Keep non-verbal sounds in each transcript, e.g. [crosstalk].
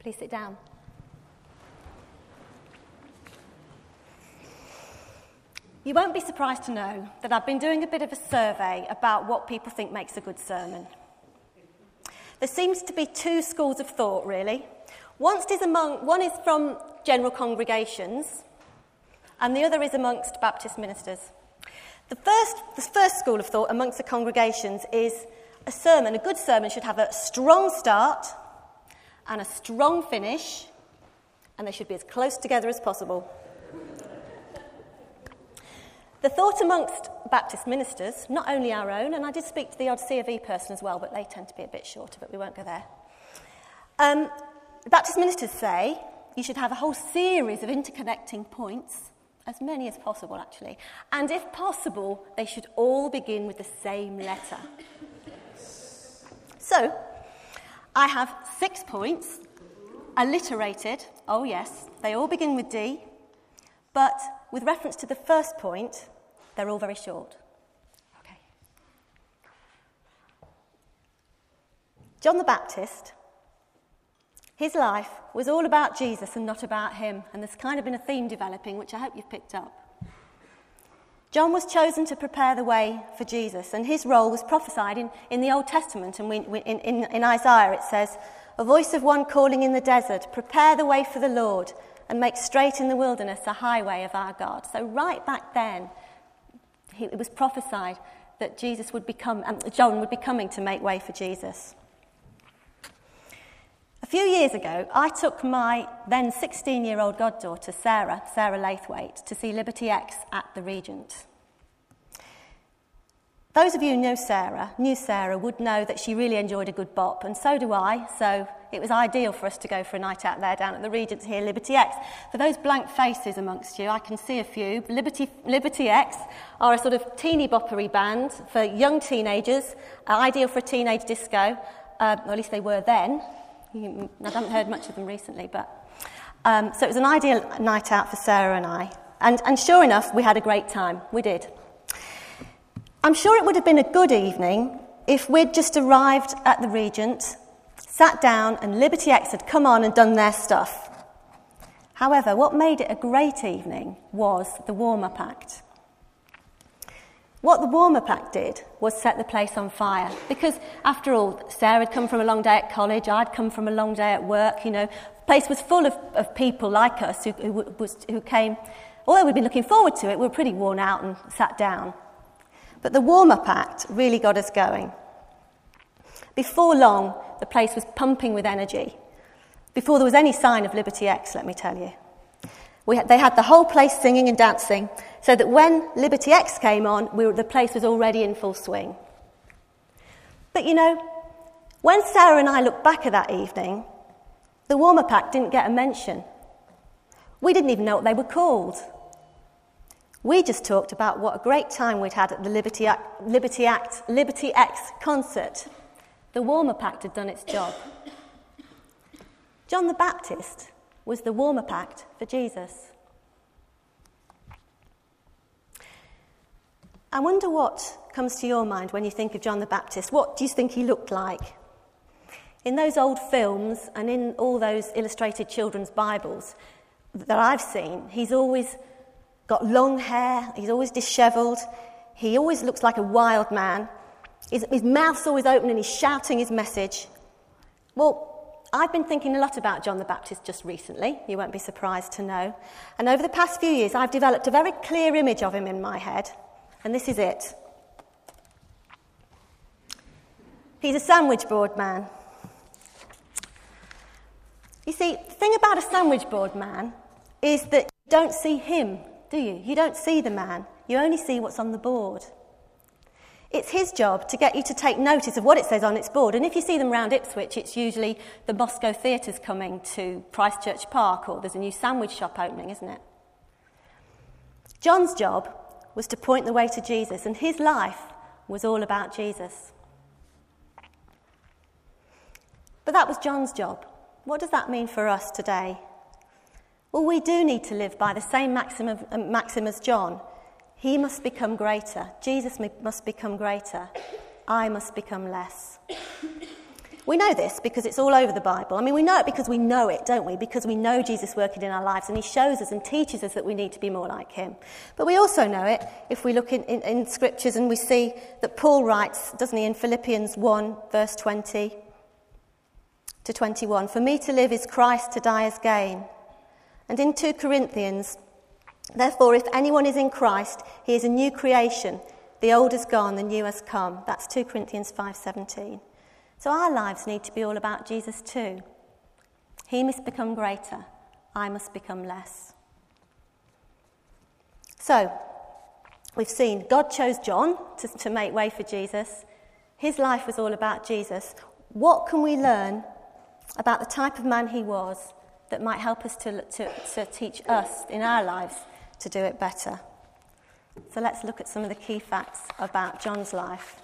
Please sit down. You won't be surprised to know that I've been doing a bit of a survey about what people think makes a good sermon. There seems to be two schools of thought, really. One is, among, one is from general congregations, and the other is amongst Baptist ministers. The first, the first school of thought amongst the congregations is a sermon, a good sermon, should have a strong start and a strong finish, and they should be as close together as possible. the thought amongst Baptist ministers, not only our own, and I did speak to the odd C of E person as well, but they tend to be a bit shorter, but we won't go there. Um, Baptist ministers say you should have a whole series of interconnecting points, as many as possible actually, and if possible, they should all begin with the same letter. So, I have six points, alliterated. Oh, yes, they all begin with D, but with reference to the first point, they're all very short. Okay. John the Baptist, his life was all about Jesus and not about him, and there's kind of been a theme developing, which I hope you've picked up. John was chosen to prepare the way for Jesus, and his role was prophesied in, in the Old Testament. And we, we, in, in, in Isaiah it says, A voice of one calling in the desert, prepare the way for the Lord, and make straight in the wilderness a highway of our God. So, right back then, he, it was prophesied that Jesus would become, um, John would be coming to make way for Jesus. Few years ago, I took my then 16 year old goddaughter, Sarah, Sarah Laithwaite, to see Liberty X at the Regent. Those of you who know Sarah, knew Sarah, would know that she really enjoyed a good bop, and so do I, so it was ideal for us to go for a night out there down at the Regent here, Liberty X. For those blank faces amongst you, I can see a few. Liberty, Liberty X are a sort of teeny boppery band for young teenagers, uh, ideal for a teenage disco, uh, or at least they were then. I haven't heard much of them recently, but. Um, so it was an ideal night out for Sarah and I. And, and sure enough, we had a great time. We did. I'm sure it would have been a good evening if we'd just arrived at the Regent, sat down, and Liberty X had come on and done their stuff. However, what made it a great evening was the warm up act. What the warm up act did was set the place on fire. Because, after all, Sarah had come from a long day at college, I'd come from a long day at work, you know. The place was full of, of people like us who, who, was, who came, although we'd been looking forward to it, we were pretty worn out and sat down. But the warm up act really got us going. Before long, the place was pumping with energy. Before there was any sign of Liberty X, let me tell you. They had the whole place singing and dancing, so that when Liberty X came on, we were, the place was already in full swing. But you know, when Sarah and I look back at that evening, the warm up act didn't get a mention. We didn't even know what they were called. We just talked about what a great time we'd had at the Liberty Act, Liberty, Act, Liberty X concert. The warm up act had done its job. John the Baptist was the warm up act for Jesus. I wonder what comes to your mind when you think of John the Baptist. What do you think he looked like? In those old films and in all those illustrated children's Bibles that I've seen, he's always got long hair, he's always dishevelled, he always looks like a wild man. His, his mouth's always open and he's shouting his message. Well, I've been thinking a lot about John the Baptist just recently, you won't be surprised to know. And over the past few years, I've developed a very clear image of him in my head, and this is it. He's a sandwich board man. You see, the thing about a sandwich board man is that you don't see him do you? You don't see the man, you only see what's on the board. It's his job to get you to take notice of what it says on its board. And if you see them round Ipswich, it's usually the Moscow Theatre's coming to Christchurch Park, or there's a new sandwich shop opening, isn't it? John's job was to point the way to Jesus, and his life was all about Jesus. But that was John's job. What does that mean for us today? Well, we do need to live by the same maxim, of, uh, maxim as John. He must become greater. Jesus must become greater. I must become less. We know this because it's all over the Bible. I mean, we know it because we know it, don't we? Because we know Jesus working in our lives and he shows us and teaches us that we need to be more like him. But we also know it if we look in, in, in scriptures and we see that Paul writes, doesn't he, in Philippians 1, verse 20 to 21 For me to live is Christ, to die is gain. And in 2 Corinthians, therefore, if anyone is in Christ, he is a new creation. The old is gone, the new has come. That's 2 Corinthians 5:17. So our lives need to be all about Jesus too. He must become greater, I must become less. So, we've seen God chose John to, to make way for Jesus. His life was all about Jesus. What can we learn about the type of man he was that might help us to, to, to teach us in our lives to do it better? So let's look at some of the key facts about John's life.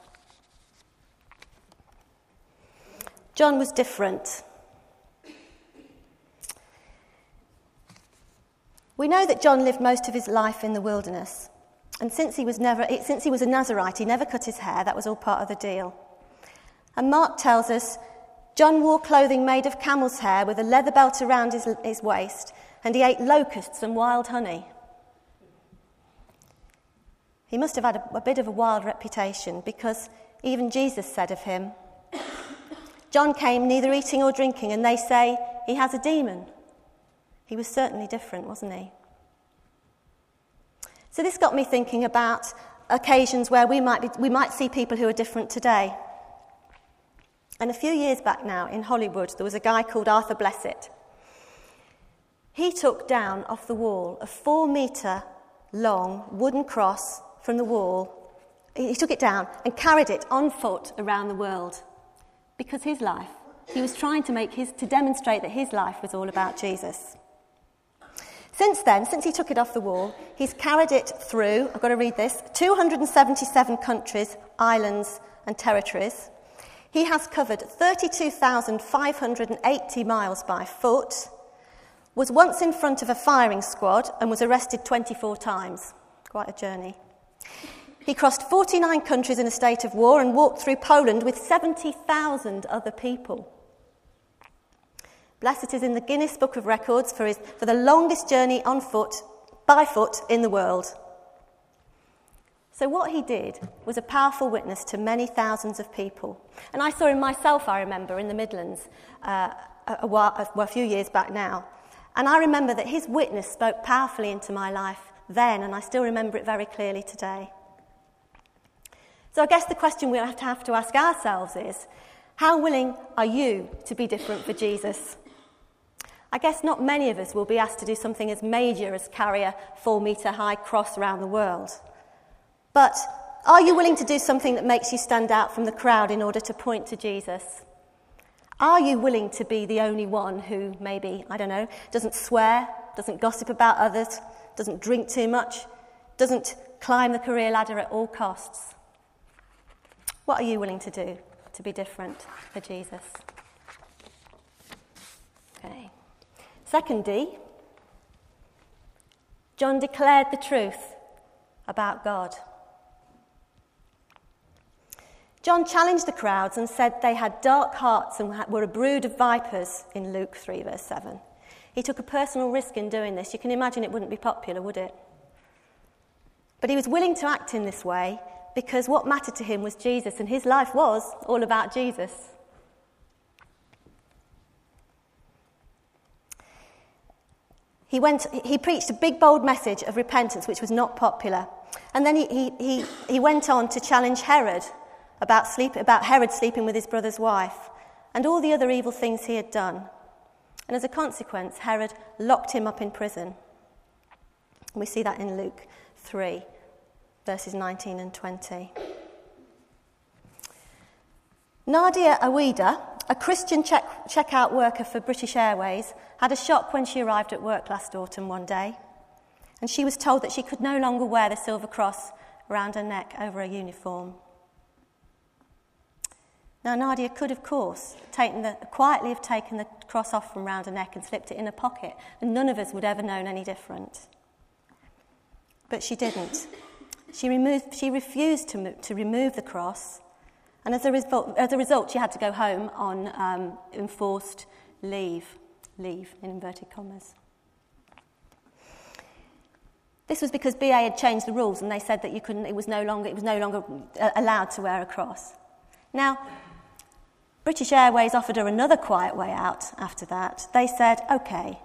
John was different. We know that John lived most of his life in the wilderness. And since he was, never, since he was a Nazarite, he never cut his hair. That was all part of the deal. And Mark tells us John wore clothing made of camel's hair with a leather belt around his, his waist, and he ate locusts and wild honey. He must have had a, a bit of a wild reputation because even Jesus said of him, John came neither eating or drinking, and they say he has a demon. He was certainly different, wasn't he? So this got me thinking about occasions where we might, be, we might see people who are different today. And a few years back now in Hollywood, there was a guy called Arthur Blessitt. He took down off the wall a four metre long wooden cross from the wall. He took it down and carried it on foot around the world because his life, he was trying to make his, to demonstrate that his life was all about Jesus. Since then, since he took it off the wall, he's carried it through, I've got to read this, 277 countries, islands, and territories. He has covered 32,580 miles by foot, was once in front of a firing squad, and was arrested 24 times. Quite a journey. He crossed 49 countries in a state of war and walked through Poland with 70,000 other people. Blessitt is in the Guinness Book of Records for, his, for the longest journey on foot, by foot, in the world. So, what he did was a powerful witness to many thousands of people. And I saw him myself, I remember, in the Midlands uh, a, a, while, a few years back now. And I remember that his witness spoke powerfully into my life then, and I still remember it very clearly today. So I guess the question we have to have to ask ourselves is how willing are you to be different for Jesus? I guess not many of us will be asked to do something as major as carry a four metre high cross around the world. But are you willing to do something that makes you stand out from the crowd in order to point to Jesus? Are you willing to be the only one who maybe, I don't know, doesn't swear, doesn't gossip about others, doesn't drink too much, doesn't climb the career ladder at all costs? What are you willing to do to be different for Jesus? Okay. Second D, John declared the truth about God. John challenged the crowds and said they had dark hearts and were a brood of vipers in Luke 3, verse 7. He took a personal risk in doing this. You can imagine it wouldn't be popular, would it? But he was willing to act in this way because what mattered to him was Jesus, and his life was all about Jesus. He, went, he preached a big, bold message of repentance, which was not popular. And then he, he, he, he went on to challenge Herod about, sleep, about Herod sleeping with his brother's wife and all the other evil things he had done. And as a consequence, Herod locked him up in prison. We see that in Luke 3 verses 19 and 20. Nadia Eweida, a Christian check- checkout worker for British Airways, had a shock when she arrived at work last autumn one day, and she was told that she could no longer wear the silver cross around her neck over her uniform. Now, Nadia could, of course, the, quietly have taken the cross off from round her neck and slipped it in a pocket, and none of us would ever known any different. But she didn't. She, removed, she refused to, to remove the cross, And as a, result, as a result, she had to go home on um, enforced leave, leave in inverted commas. This was because BA had changed the rules and they said that you couldn't, it was no longer, it was no longer uh, allowed to wear a cross. Now, British Airways offered her another quiet way out after that. They said, OK,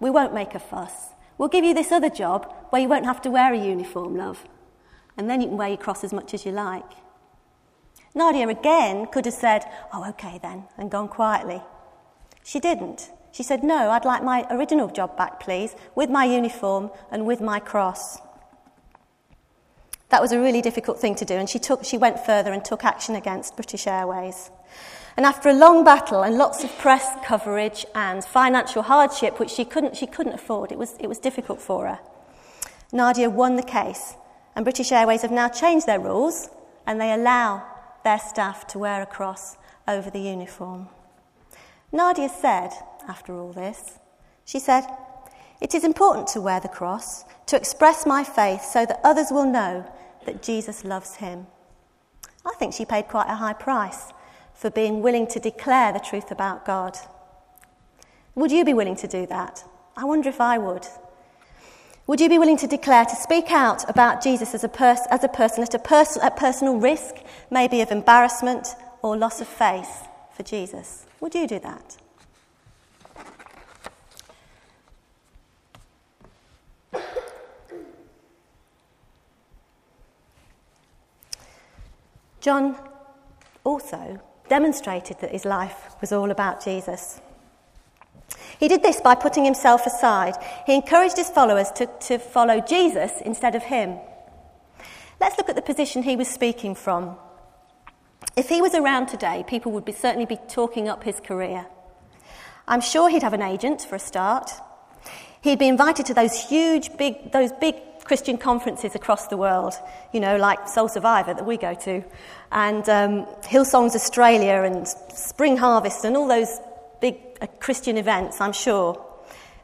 we won't make a fuss. We'll give you this other job where you won't have to wear a uniform, love. And then you can wear your cross as much as you like. Nadia again could have said, Oh, OK then, and gone quietly. She didn't. She said, No, I'd like my original job back, please, with my uniform and with my cross. That was a really difficult thing to do, and she, took, she went further and took action against British Airways. And after a long battle and lots of press coverage and financial hardship, which she couldn't, she couldn't afford, it was, it was difficult for her, Nadia won the case. And British Airways have now changed their rules and they allow their staff to wear a cross over the uniform. Nadia said, after all this, she said, It is important to wear the cross, to express my faith so that others will know that Jesus loves him. I think she paid quite a high price for being willing to declare the truth about God. Would you be willing to do that? I wonder if I would. Would you be willing to declare, to speak out about Jesus as a, pers- as a person at a pers- at personal risk, maybe of embarrassment or loss of faith for Jesus? Would you do that? John also demonstrated that his life was all about Jesus. He did this by putting himself aside. He encouraged his followers to, to follow Jesus instead of him. Let's look at the position he was speaking from. If he was around today, people would be, certainly be talking up his career. I'm sure he'd have an agent for a start. He'd be invited to those huge, big, those big Christian conferences across the world, you know, like Soul Survivor that we go to, and um, Hillsongs Australia and Spring Harvest and all those big uh, Christian events, I'm sure.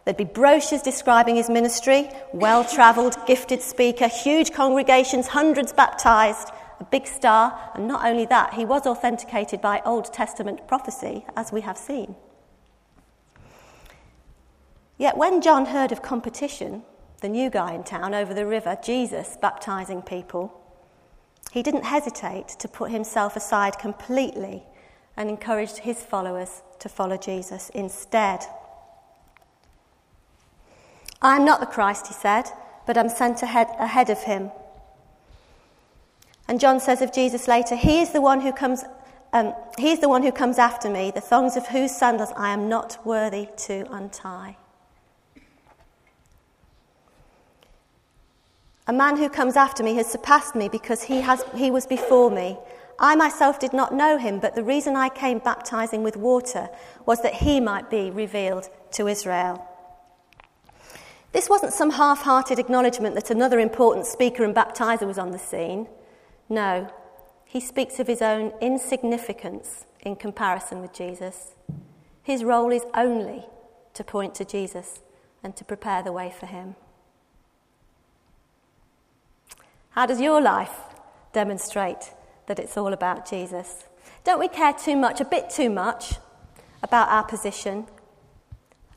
There'd be brochures describing his ministry, well travelled, [laughs] gifted speaker, huge congregations, hundreds baptised, a big star, and not only that, he was authenticated by Old Testament prophecy, as we have seen. Yet when John heard of competition, the new guy in town over the river, Jesus, baptizing people, he didn't hesitate to put himself aside completely and encouraged his followers to follow Jesus instead. I am not the Christ, he said, but I'm sent ahead, ahead of him. And John says of Jesus later, He is the one who comes. Um, he is the one who comes after me, the thongs of whose sandals I am not worthy to untie. A man who comes after me has surpassed me because he, has, he was before me. I myself did not know him, but the reason I came baptizing with water was that he might be revealed to Israel. This wasn't some half hearted acknowledgement that another important speaker and baptizer was on the scene. No, he speaks of his own insignificance in comparison with Jesus. His role is only to point to Jesus and to prepare the way for him. How does your life demonstrate that it's all about Jesus? Don't we care too much, a bit too much, about our position?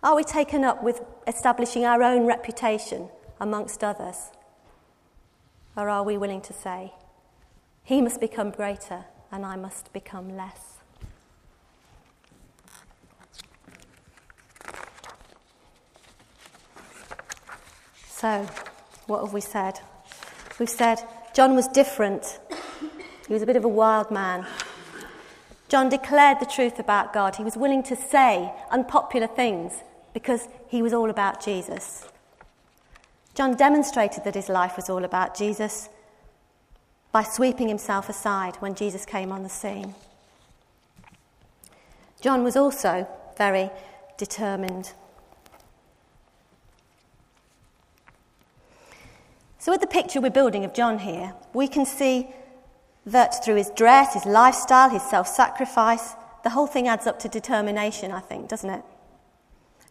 Are we taken up with establishing our own reputation amongst others? Or are we willing to say, He must become greater and I must become less? So, what have we said? We've said John was different. He was a bit of a wild man. John declared the truth about God. He was willing to say unpopular things because he was all about Jesus. John demonstrated that his life was all about Jesus by sweeping himself aside when Jesus came on the scene. John was also very determined. So, with the picture we're building of John here, we can see that through his dress, his lifestyle, his self sacrifice, the whole thing adds up to determination, I think, doesn't it?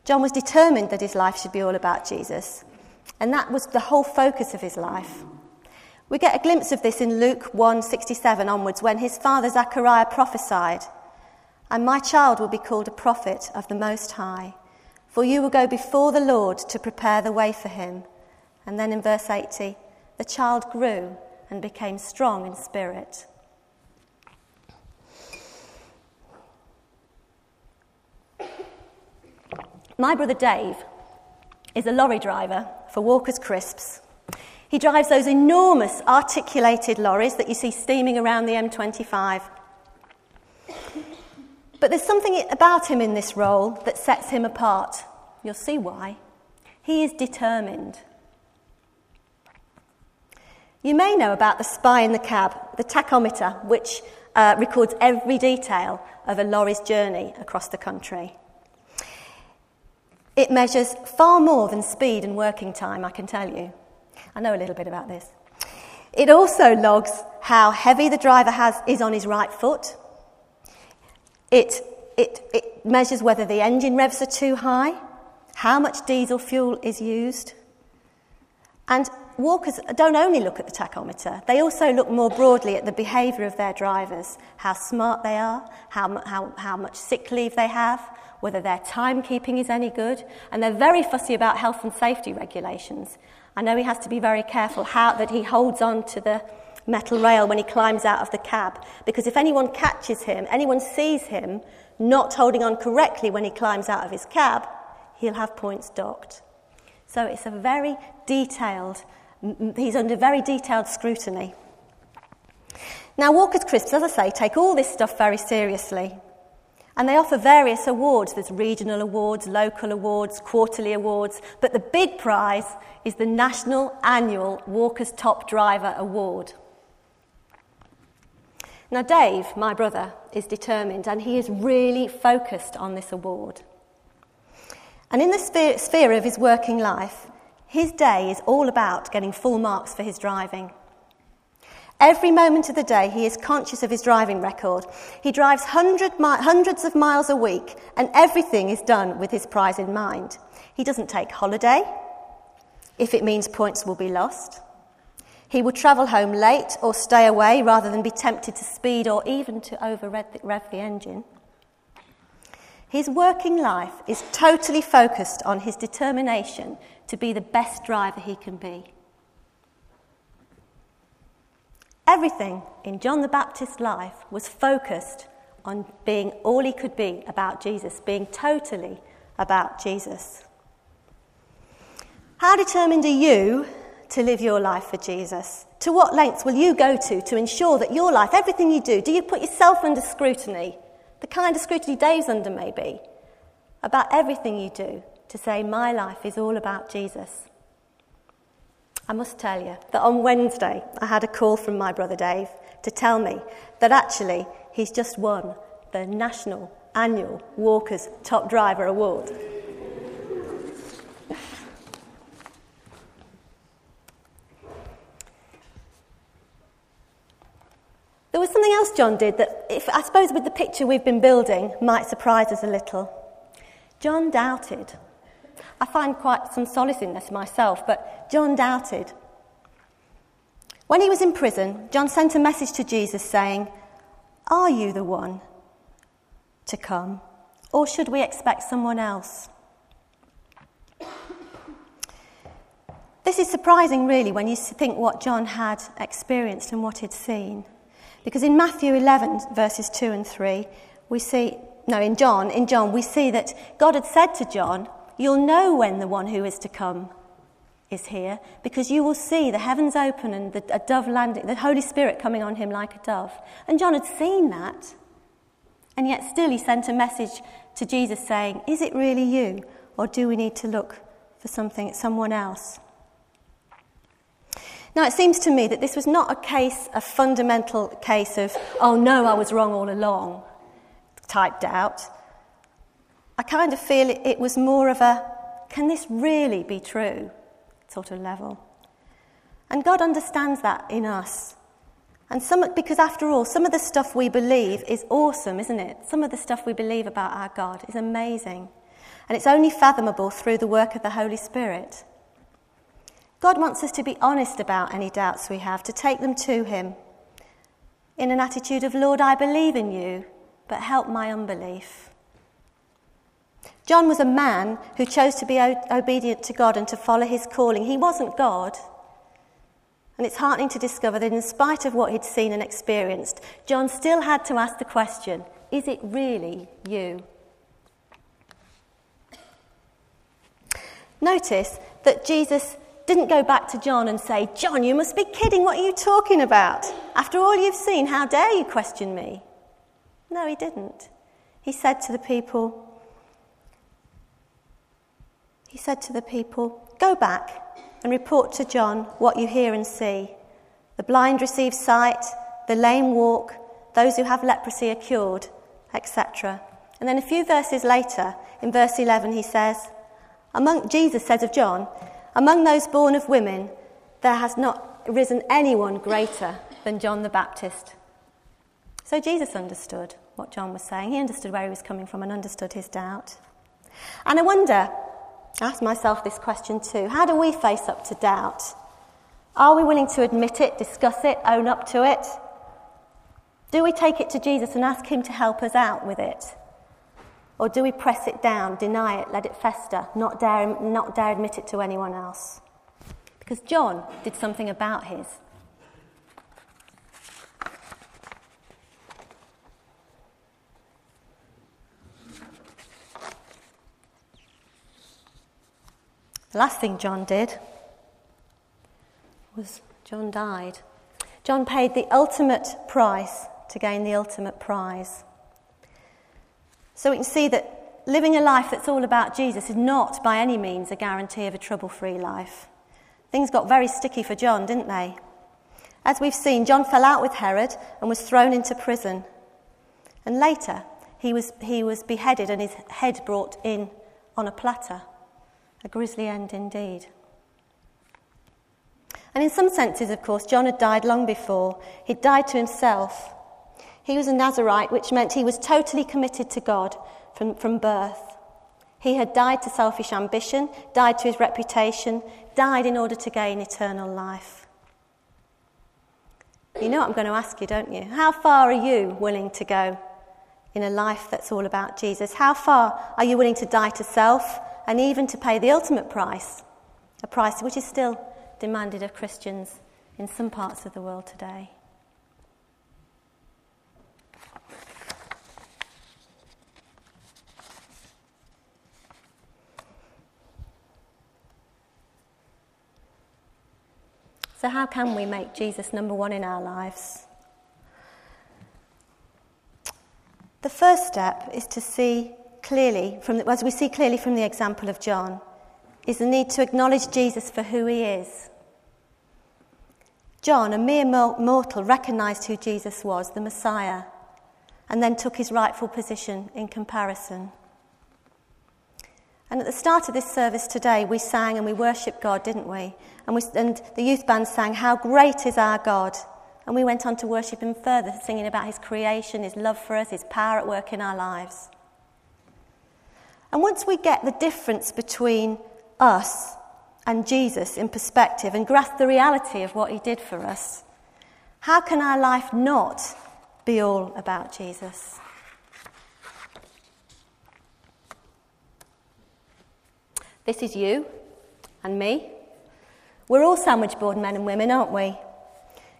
John was determined that his life should be all about Jesus, and that was the whole focus of his life. We get a glimpse of this in Luke 1:67 onwards when his father Zechariah prophesied, "And my child will be called a prophet of the Most High, for you will go before the Lord to prepare the way for him." And then in verse 80, the child grew and became strong in spirit. My brother Dave is a lorry driver for Walker's Crisps. He drives those enormous articulated lorries that you see steaming around the M25. But there's something about him in this role that sets him apart. You'll see why. He is determined. You may know about the spy in the cab, the tachometer, which uh, records every detail of a lorry's journey across the country. It measures far more than speed and working time, I can tell you. I know a little bit about this. It also logs how heavy the driver has, is on his right foot. It, it, it measures whether the engine revs are too high, how much diesel fuel is used. And walkers don't only look at the tachometer, they also look more broadly at the behaviour of their drivers how smart they are, how, how, how much sick leave they have, whether their timekeeping is any good, and they're very fussy about health and safety regulations. I know he has to be very careful how, that he holds on to the metal rail when he climbs out of the cab, because if anyone catches him, anyone sees him not holding on correctly when he climbs out of his cab, he'll have points docked. So it's a very detailed, he's under very detailed scrutiny. Now, Walker's Crisps, as I say, take all this stuff very seriously. And they offer various awards. There's regional awards, local awards, quarterly awards, but the big prize is the National Annual Walker's Top Driver Award. Now, Dave, my brother, is determined and he is really focused on this award. And in the sphere, of his working life, his day is all about getting full marks for his driving. Every moment of the day, he is conscious of his driving record. He drives hundred mi- hundreds of miles a week, and everything is done with his prize in mind. He doesn't take holiday if it means points will be lost. He will travel home late or stay away rather than be tempted to speed or even to over rev the engine. His working life is totally focused on his determination to be the best driver he can be. Everything in John the Baptist's life was focused on being all he could be about Jesus, being totally about Jesus. How determined are you to live your life for Jesus? To what lengths will you go to to ensure that your life, everything you do, do you put yourself under scrutiny? The kind of scrutiny Dave's under, maybe, about everything you do to say, My life is all about Jesus. I must tell you that on Wednesday I had a call from my brother Dave to tell me that actually he's just won the National Annual Walkers Top Driver Award. There was something else John did that, if, I suppose, with the picture we've been building, might surprise us a little. John doubted. I find quite some solace in this myself, but John doubted. When he was in prison, John sent a message to Jesus saying, Are you the one to come, or should we expect someone else? This is surprising, really, when you think what John had experienced and what he'd seen. Because in Matthew 11, verses 2 and 3, we see, no, in John, in John, we see that God had said to John, You'll know when the one who is to come is here because you will see the heavens open and the, a dove landing, the Holy Spirit coming on him like a dove. And John had seen that. And yet, still, he sent a message to Jesus saying, Is it really you? Or do we need to look for something, someone else? Now, it seems to me that this was not a case, a fundamental case of, oh no, I was wrong all along, type doubt. I kind of feel it, was more of a, can this really be true sort of level. And God understands that in us. And some, because after all, some of the stuff we believe is awesome, isn't it? Some of the stuff we believe about our God is amazing. And it's only fathomable through the work of the Holy Spirit. God wants us to be honest about any doubts we have, to take them to Him in an attitude of, Lord, I believe in you, but help my unbelief. John was a man who chose to be o- obedient to God and to follow his calling. He wasn't God. And it's heartening to discover that, in spite of what he'd seen and experienced, John still had to ask the question Is it really you? Notice that Jesus didn't go back to John and say, John, you must be kidding. What are you talking about? After all you've seen, how dare you question me? No, he didn't. He said to the people, he said to the people, Go back and report to John what you hear and see. The blind receive sight, the lame walk, those who have leprosy are cured, etc. And then a few verses later, in verse 11, he says, among, Jesus says of John, Among those born of women, there has not risen anyone greater than John the Baptist. So Jesus understood what John was saying. He understood where he was coming from and understood his doubt. And I wonder I ask myself this question too. How do we face up to doubt? Are we willing to admit it, discuss it, own up to it? Do we take it to Jesus and ask Him to help us out with it? Or do we press it down, deny it, let it fester, not dare, not dare admit it to anyone else? Because John did something about his. The last thing John did was John died. John paid the ultimate price to gain the ultimate prize. So we can see that living a life that's all about Jesus is not by any means a guarantee of a trouble free life. Things got very sticky for John, didn't they? As we've seen, John fell out with Herod and was thrown into prison. And later, he was, he was beheaded and his head brought in on a platter. A grisly end indeed. And in some senses, of course, John had died long before. He'd died to himself. He was a Nazarite, which meant he was totally committed to God from, from birth. He had died to selfish ambition, died to his reputation, died in order to gain eternal life. You know what I'm going to ask you, don't you? How far are you willing to go in a life that's all about Jesus? How far are you willing to die to self and even to pay the ultimate price, a price which is still demanded of Christians in some parts of the world today. So, how can we make Jesus number one in our lives? The first step is to see clearly, from the, as we see clearly from the example of John, is the need to acknowledge Jesus for who he is. John, a mere mortal, recognized who Jesus was, the Messiah, and then took his rightful position in comparison. And at the start of this service today, we sang and we worshipped God, didn't we? And, we, and the youth band sang, How Great is Our God! And we went on to worship Him further, singing about His creation, His love for us, His power at work in our lives. And once we get the difference between us and Jesus in perspective and grasp the reality of what he did for us, how can our life not be all about Jesus? This is you and me. We're all sandwich board men and women, aren't we?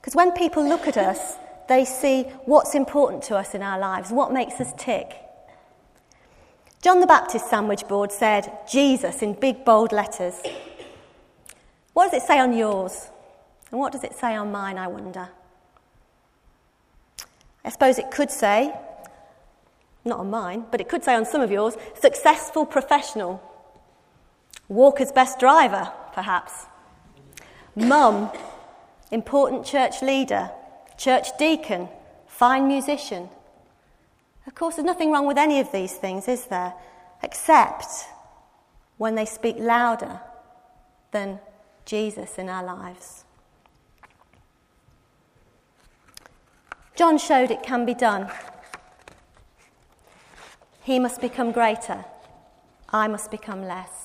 Because when people look at us, they see what's important to us in our lives, what makes us tick. John the Baptist sandwich board said Jesus in big bold letters. What does it say on yours? And what does it say on mine, I wonder? I suppose it could say, not on mine, but it could say on some of yours, successful professional, Walker's best driver, perhaps, mum, important church leader, church deacon, fine musician, of course, there's nothing wrong with any of these things, is there? Except when they speak louder than Jesus in our lives. John showed it can be done. He must become greater, I must become less.